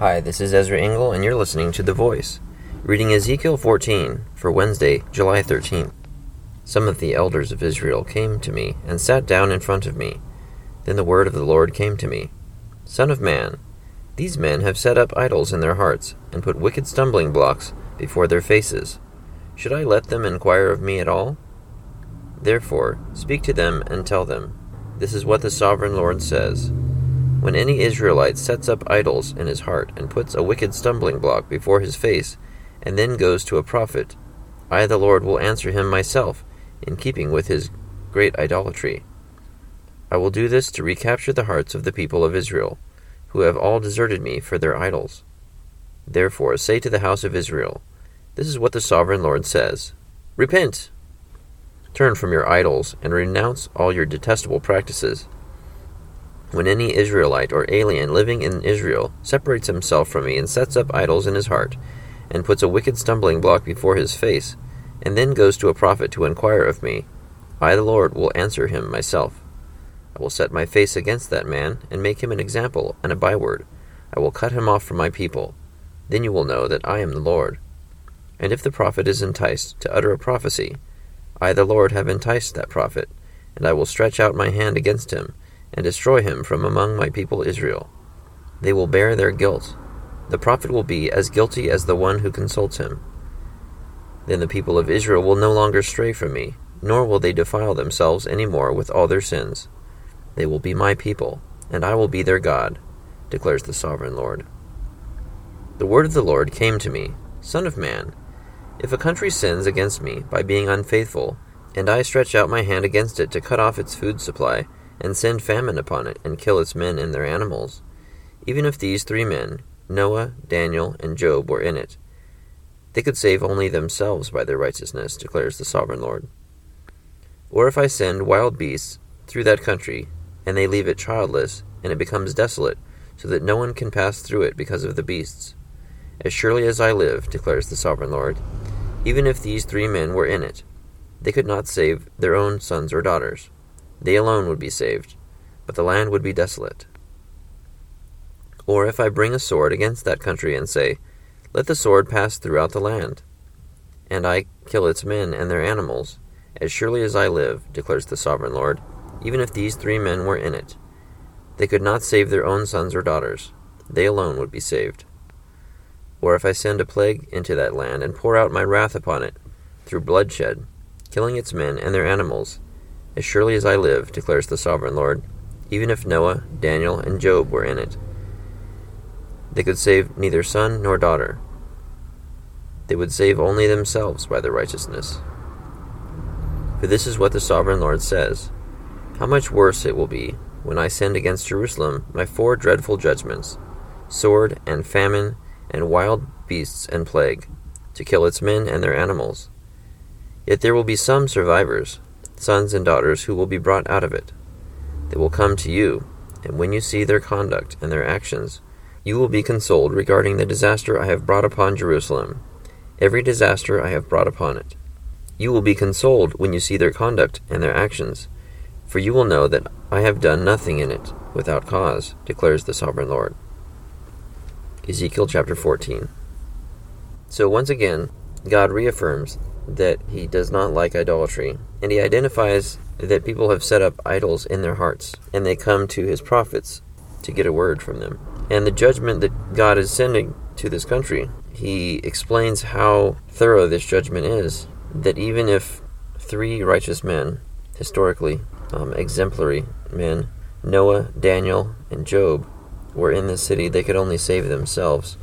Hi, this is Ezra Engel, and you're listening to The Voice, reading Ezekiel 14 for Wednesday, July 13th. Some of the elders of Israel came to me and sat down in front of me. Then the word of the Lord came to me Son of man, these men have set up idols in their hearts, and put wicked stumbling blocks before their faces. Should I let them inquire of me at all? Therefore, speak to them and tell them, This is what the sovereign Lord says. When any Israelite sets up idols in his heart and puts a wicked stumbling block before his face, and then goes to a prophet, I, the Lord, will answer him myself, in keeping with his great idolatry. I will do this to recapture the hearts of the people of Israel, who have all deserted me for their idols. Therefore, say to the house of Israel, This is what the sovereign Lord says Repent! Turn from your idols, and renounce all your detestable practices. When any Israelite or alien living in Israel separates himself from me and sets up idols in his heart, and puts a wicked stumbling block before his face, and then goes to a prophet to inquire of me, I the Lord will answer him myself. I will set my face against that man, and make him an example and a byword. I will cut him off from my people. Then you will know that I am the Lord. And if the prophet is enticed to utter a prophecy, I the Lord have enticed that prophet, and I will stretch out my hand against him, and destroy him from among my people Israel. They will bear their guilt. The prophet will be as guilty as the one who consults him. Then the people of Israel will no longer stray from me, nor will they defile themselves any more with all their sins. They will be my people, and I will be their God, declares the sovereign Lord. The word of the Lord came to me Son of man, if a country sins against me by being unfaithful, and I stretch out my hand against it to cut off its food supply, and send famine upon it, and kill its men and their animals. Even if these three men, Noah, Daniel, and Job, were in it, they could save only themselves by their righteousness, declares the sovereign Lord. Or if I send wild beasts through that country, and they leave it childless, and it becomes desolate, so that no one can pass through it because of the beasts. As surely as I live, declares the sovereign Lord, even if these three men were in it, they could not save their own sons or daughters. They alone would be saved, but the land would be desolate. Or if I bring a sword against that country and say, Let the sword pass throughout the land, and I kill its men and their animals, as surely as I live, declares the sovereign Lord, even if these three men were in it, they could not save their own sons or daughters. They alone would be saved. Or if I send a plague into that land and pour out my wrath upon it through bloodshed, killing its men and their animals, as surely as I live, declares the sovereign Lord, even if Noah, Daniel, and Job were in it, they could save neither son nor daughter. They would save only themselves by their righteousness. For this is what the sovereign Lord says How much worse it will be when I send against Jerusalem my four dreadful judgments sword and famine and wild beasts and plague, to kill its men and their animals. Yet there will be some survivors, sons and daughters, who will be brought out of it. They will come to you, and when you see their conduct and their actions, you will be consoled regarding the disaster I have brought upon Jerusalem, every disaster I have brought upon it. You will be consoled when you see their conduct and their actions, for you will know that I have done nothing in it without cause, declares the sovereign Lord. Ezekiel chapter 14. So once again, God reaffirms that he does not like idolatry, and he identifies that people have set up idols in their hearts, and they come to his prophets to get a word from them. And the judgment that God is sending to this country, he explains how thorough this judgment is. That even if three righteous men, historically um, exemplary men, Noah, Daniel, and Job, were in this city, they could only save themselves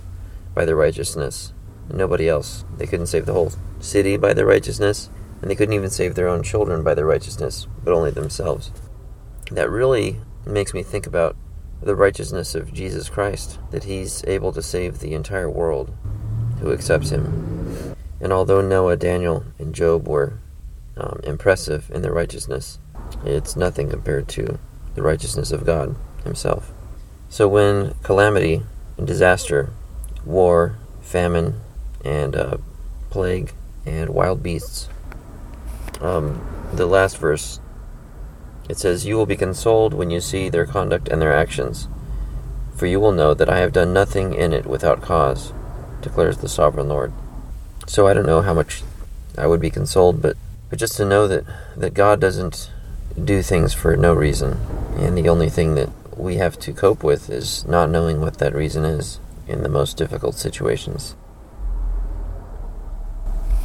by their righteousness. Nobody else. They couldn't save the whole city by their righteousness, and they couldn't even save their own children by their righteousness, but only themselves. That really makes me think about the righteousness of Jesus Christ, that he's able to save the entire world who accepts him. And although Noah, Daniel, and Job were um, impressive in their righteousness, it's nothing compared to the righteousness of God himself. So when calamity and disaster, war, famine, and uh, plague, and wild beasts, um, the last verse it says, You will be consoled when you see their conduct and their actions. for you will know that I have done nothing in it without cause, declares the sovereign Lord. So I don't know how much I would be consoled, but, but just to know that, that God doesn't do things for no reason, and the only thing that we have to cope with is not knowing what that reason is in the most difficult situations.